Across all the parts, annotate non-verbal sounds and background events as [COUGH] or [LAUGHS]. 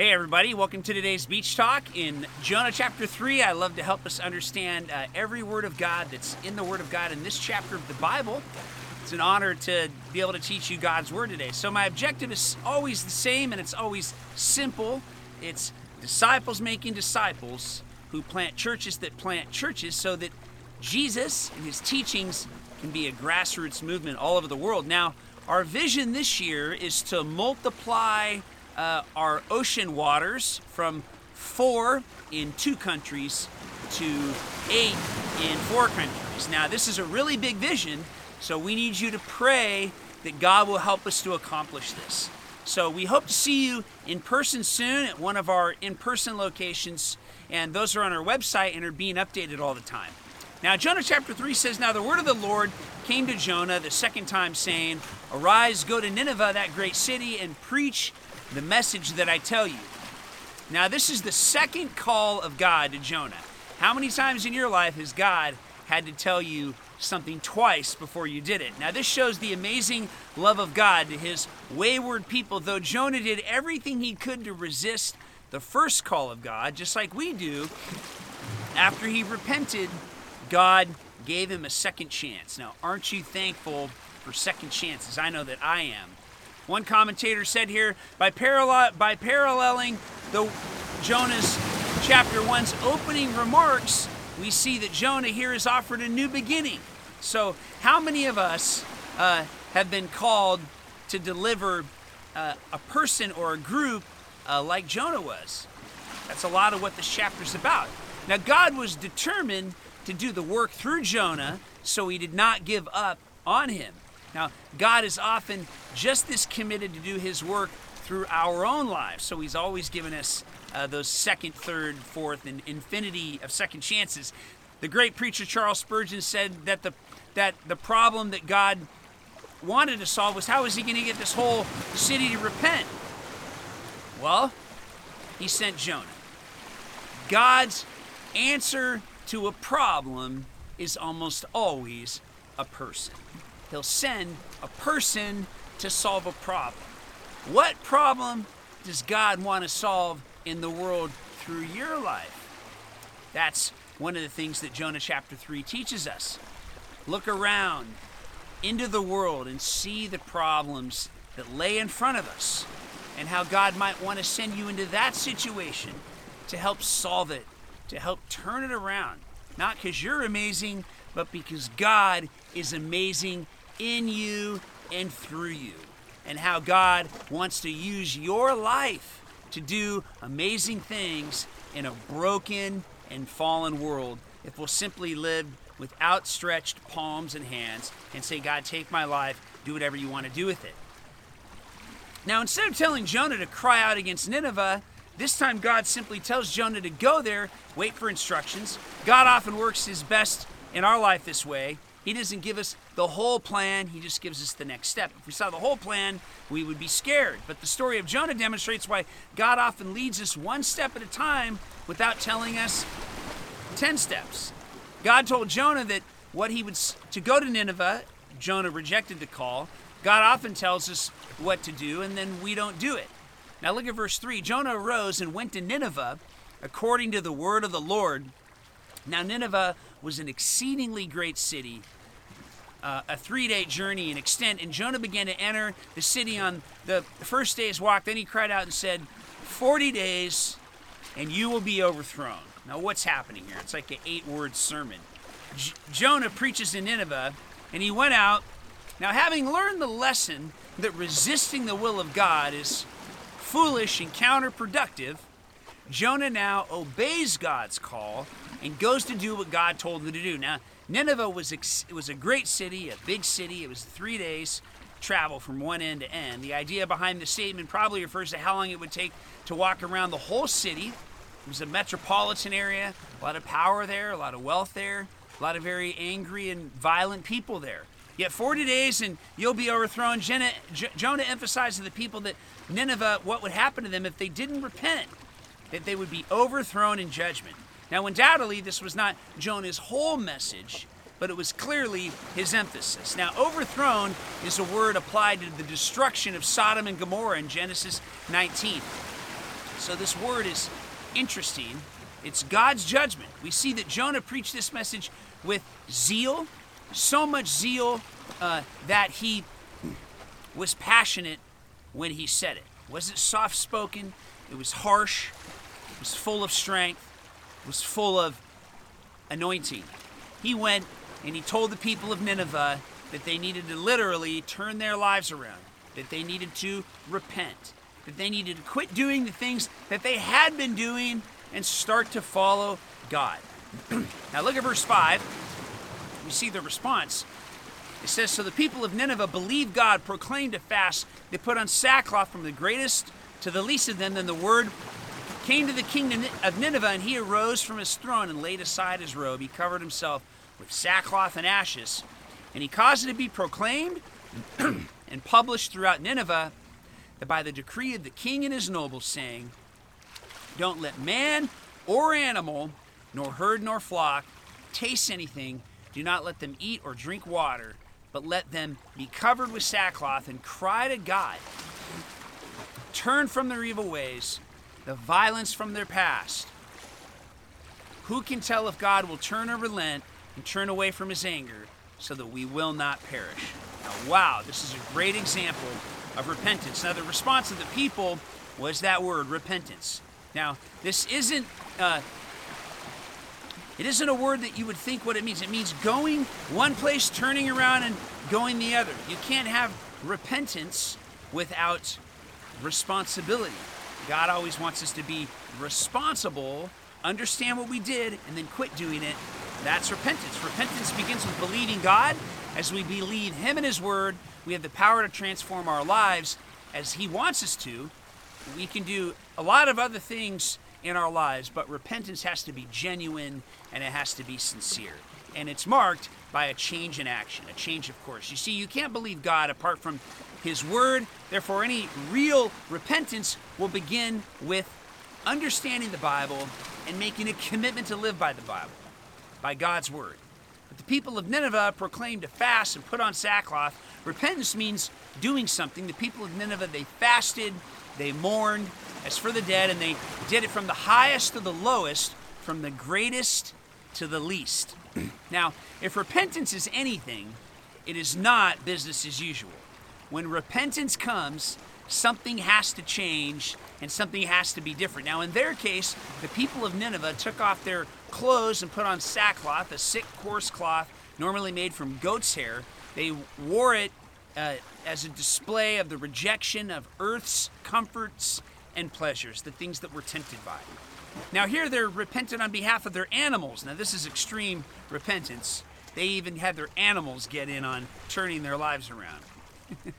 Hey, everybody, welcome to today's Beach Talk in Jonah chapter 3. I love to help us understand uh, every word of God that's in the Word of God in this chapter of the Bible. It's an honor to be able to teach you God's Word today. So, my objective is always the same and it's always simple it's disciples making disciples who plant churches that plant churches so that Jesus and his teachings can be a grassroots movement all over the world. Now, our vision this year is to multiply uh, our ocean waters from four in two countries to eight in four countries. Now, this is a really big vision, so we need you to pray that God will help us to accomplish this. So, we hope to see you in person soon at one of our in person locations, and those are on our website and are being updated all the time. Now, Jonah chapter 3 says, Now the word of the Lord came to Jonah the second time, saying, Arise, go to Nineveh, that great city, and preach the message that I tell you. Now, this is the second call of God to Jonah. How many times in your life has God had to tell you something twice before you did it? Now, this shows the amazing love of God to his wayward people. Though Jonah did everything he could to resist the first call of God, just like we do, after he repented, God gave him a second chance. Now, aren't you thankful for second chances? I know that I am. One commentator said here by, parallel, by paralleling the Jonah's chapter 1's opening remarks, we see that Jonah here is offered a new beginning. So, how many of us uh, have been called to deliver uh, a person or a group uh, like Jonah was? That's a lot of what this chapter's about. Now, God was determined to do the work through Jonah, so he did not give up on him. Now, God is often just as committed to do his work through our own lives, so he's always given us uh, those second, third, fourth, and infinity of second chances. The great preacher Charles Spurgeon said that the that the problem that God wanted to solve was how is he going to get this whole city to repent? Well, he sent Jonah. God's answer to a problem is almost always a person. He'll send a person to solve a problem. What problem does God want to solve in the world through your life? That's one of the things that Jonah chapter 3 teaches us. Look around into the world and see the problems that lay in front of us and how God might want to send you into that situation to help solve it, to help turn it around. Not because you're amazing, but because God is amazing in you and through you. And how God wants to use your life to do amazing things in a broken and fallen world if we'll simply live with outstretched palms and hands and say, God, take my life, do whatever you want to do with it. Now, instead of telling Jonah to cry out against Nineveh, this time God simply tells Jonah to go there, wait for instructions. God often works his best in our life this way. He doesn't give us the whole plan, he just gives us the next step. If we saw the whole plan, we would be scared. But the story of Jonah demonstrates why God often leads us one step at a time without telling us 10 steps. God told Jonah that what he would to go to Nineveh, Jonah rejected the call. God often tells us what to do and then we don't do it. Now look at verse 3. Jonah arose and went to Nineveh according to the word of the Lord. Now Nineveh was an exceedingly great city, uh, a three day journey in extent, and Jonah began to enter the city on the first day's walk. Then he cried out and said, 40 days and you will be overthrown. Now, what's happening here? It's like an eight word sermon. J- Jonah preaches in Nineveh, and he went out. Now, having learned the lesson that resisting the will of God is foolish and counterproductive, Jonah now obeys God's call and goes to do what God told him to do. Now, Nineveh was ex- it was a great city, a big city. It was three days travel from one end to end. The idea behind the statement probably refers to how long it would take to walk around the whole city. It was a metropolitan area, a lot of power there, a lot of wealth there, a lot of very angry and violent people there. Yet 40 days and you'll be overthrown. Jonah, Jonah emphasized to the people that Nineveh, what would happen to them if they didn't repent, that they would be overthrown in judgment. Now, undoubtedly, this was not Jonah's whole message, but it was clearly his emphasis. Now, overthrown is a word applied to the destruction of Sodom and Gomorrah in Genesis 19. So this word is interesting. It's God's judgment. We see that Jonah preached this message with zeal, so much zeal uh, that he was passionate when he said it. Was it soft spoken? It was harsh. It was full of strength. Was full of anointing. He went and he told the people of Nineveh that they needed to literally turn their lives around, that they needed to repent, that they needed to quit doing the things that they had been doing and start to follow God. [CLEARS THROAT] now look at verse 5. We see the response. It says, So the people of Nineveh believed God, proclaimed a fast. They put on sackcloth from the greatest to the least of them. Then the word came to the kingdom of Nineveh, and he arose from his throne and laid aside his robe. He covered himself with sackcloth and ashes. And he caused it to be proclaimed [CLEARS THROAT] and published throughout Nineveh that by the decree of the king and his nobles, saying, Don't let man or animal, nor herd nor flock, taste anything. Do not let them eat or drink water, but let them be covered with sackcloth and cry to God. Turn from their evil ways, the violence from their past. Who can tell if God will turn or relent and turn away from his anger so that we will not perish? Now, wow, this is a great example of repentance. Now, the response of the people was that word, repentance. Now, this isn't. Uh, it isn't a word that you would think what it means. It means going one place, turning around, and going the other. You can't have repentance without responsibility. God always wants us to be responsible, understand what we did, and then quit doing it. That's repentance. Repentance begins with believing God. As we believe Him and His Word, we have the power to transform our lives as He wants us to. We can do a lot of other things in our lives, but repentance has to be genuine and it has to be sincere. And it's marked by a change in action, a change of course. You see, you can't believe God apart from His Word. Therefore, any real repentance will begin with understanding the Bible and making a commitment to live by the Bible, by God's Word. But the people of Nineveh proclaimed to fast and put on sackcloth. Repentance means doing something. The people of Nineveh, they fasted, they mourned as for the dead, and they did it from the highest to the lowest, from the greatest to the least. now, if repentance is anything, it is not business as usual. When repentance comes, something has to change and something has to be different. Now, in their case, the people of Nineveh took off their clothes and put on sackcloth, a sick, coarse cloth, normally made from goat's hair. They wore it uh, as a display of the rejection of earth's comforts and pleasures, the things that we're tempted by. Now, here they're repentant on behalf of their animals. Now, this is extreme repentance. They even had their animals get in on turning their lives around. [LAUGHS]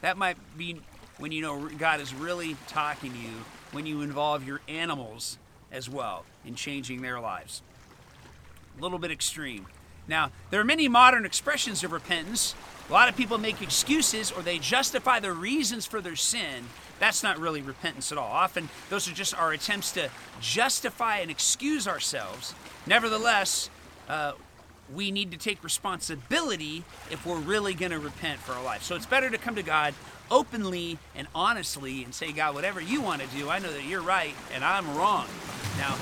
that might be when you know God is really talking to you, when you involve your animals as well in changing their lives. A little bit extreme. Now, there are many modern expressions of repentance. A lot of people make excuses or they justify the reasons for their sin. That's not really repentance at all. Often, those are just our attempts to justify and excuse ourselves. Nevertheless, uh, we need to take responsibility if we're really going to repent for our life. So it's better to come to God openly and honestly and say, God, whatever you want to do, I know that you're right and I'm wrong. Now,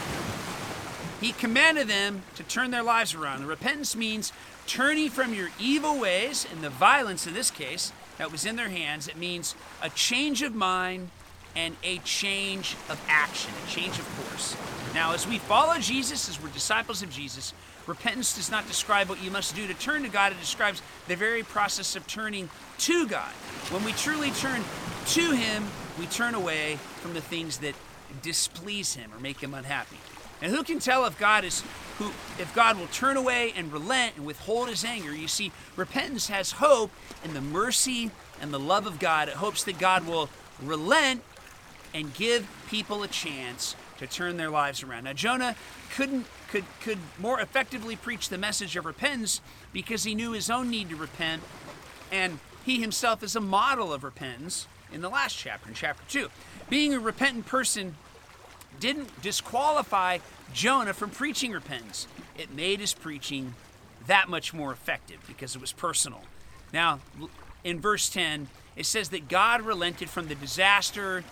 he commanded them to turn their lives around. The repentance means turning from your evil ways and the violence in this case that was in their hands. It means a change of mind and a change of action, a change of course. Now, as we follow Jesus, as we're disciples of Jesus, repentance does not describe what you must do to turn to God, it describes the very process of turning to God. When we truly turn to Him, we turn away from the things that displease Him or make Him unhappy. And who can tell if God is who if God will turn away and relent and withhold his anger? You see, repentance has hope in the mercy and the love of God. It hopes that God will relent and give people a chance to turn their lives around. Now Jonah couldn't could could more effectively preach the message of repentance because he knew his own need to repent and he himself is a model of repentance in the last chapter in chapter 2. Being a repentant person didn't disqualify Jonah from preaching repentance. It made his preaching that much more effective because it was personal. Now, in verse 10, it says that God relented from the disaster.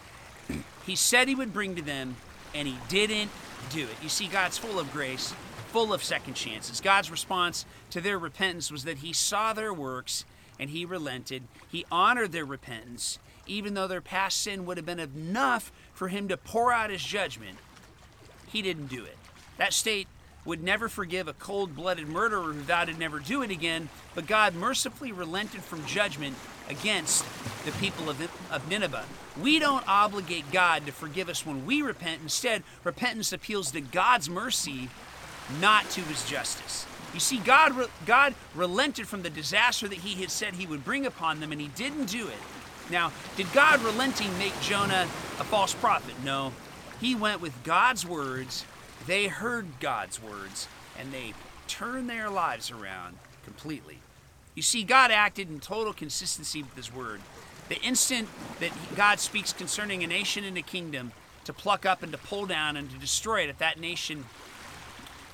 he said he would bring to them, and he didn't do it. You see, God's full of grace, full of second chances. God's response to their repentance was that he saw their works and he relented. He honored their repentance, even though their past sin would have been enough for him to pour out his judgment. He didn't do it. That state would never forgive a cold blooded murderer who vowed to never do it again, but God mercifully relented from judgment against the people of, of Nineveh. We don't obligate God to forgive us when we repent. Instead, repentance appeals to God's mercy, not to his justice. You see, God, God relented from the disaster that he had said he would bring upon them, and he didn't do it. Now, did God relenting make Jonah a false prophet? No. He went with God's words they heard God's words and they turned their lives around completely. You see, God acted in total consistency with His word. The instant that God speaks concerning a nation and a kingdom to pluck up and to pull down and to destroy it, if that nation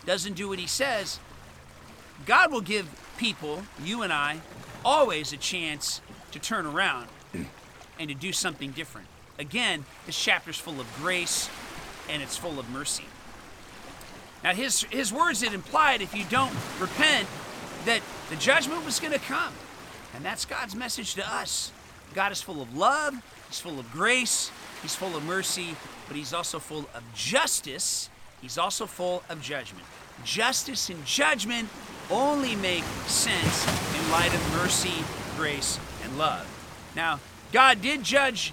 doesn't do what He says, God will give people, you and I, always a chance to turn around and to do something different. Again, this chapter is full of grace and it's full of mercy. Now, his, his words had implied if you don't repent, that the judgment was going to come. And that's God's message to us. God is full of love, He's full of grace, He's full of mercy, but He's also full of justice. He's also full of judgment. Justice and judgment only make sense in light of mercy, grace, and love. Now, God did judge,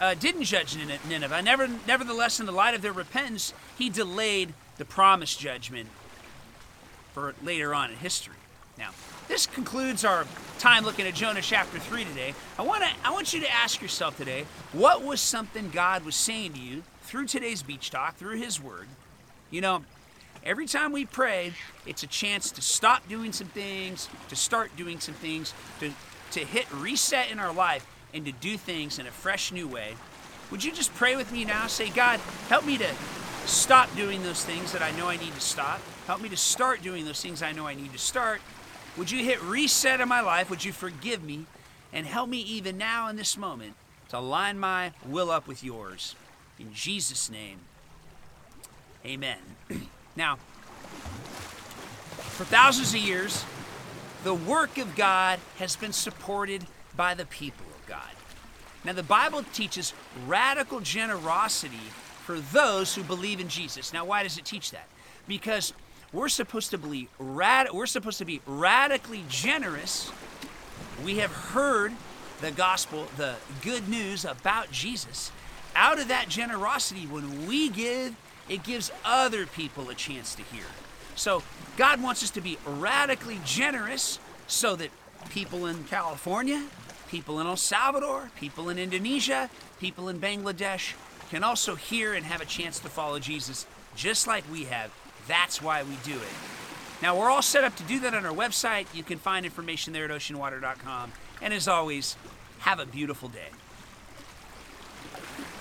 uh, didn't judge Nineveh. Never, nevertheless, in the light of their repentance, He delayed the promised judgment for later on in history. Now, this concludes our time looking at Jonah chapter 3 today. I want to I want you to ask yourself today, what was something God was saying to you through today's beach talk, through his word? You know, every time we pray, it's a chance to stop doing some things, to start doing some things, to to hit reset in our life and to do things in a fresh new way. Would you just pray with me now? Say, God, help me to stop doing those things that I know I need to stop. Help me to start doing those things I know I need to start. Would you hit reset in my life? Would you forgive me? And help me even now in this moment to line my will up with yours. In Jesus' name, amen. [CLEARS THROAT] now, for thousands of years, the work of God has been supported by the people God. Now, the Bible teaches radical generosity for those who believe in Jesus. Now, why does it teach that? Because we're supposed to be rad- we're supposed to be radically generous. We have heard the gospel, the good news about Jesus. Out of that generosity, when we give, it gives other people a chance to hear. So, God wants us to be radically generous so that people in California, people in El Salvador, people in Indonesia, people in Bangladesh can also hear and have a chance to follow Jesus just like we have. That's why we do it. Now, we're all set up to do that on our website. You can find information there at oceanwater.com. And as always, have a beautiful day.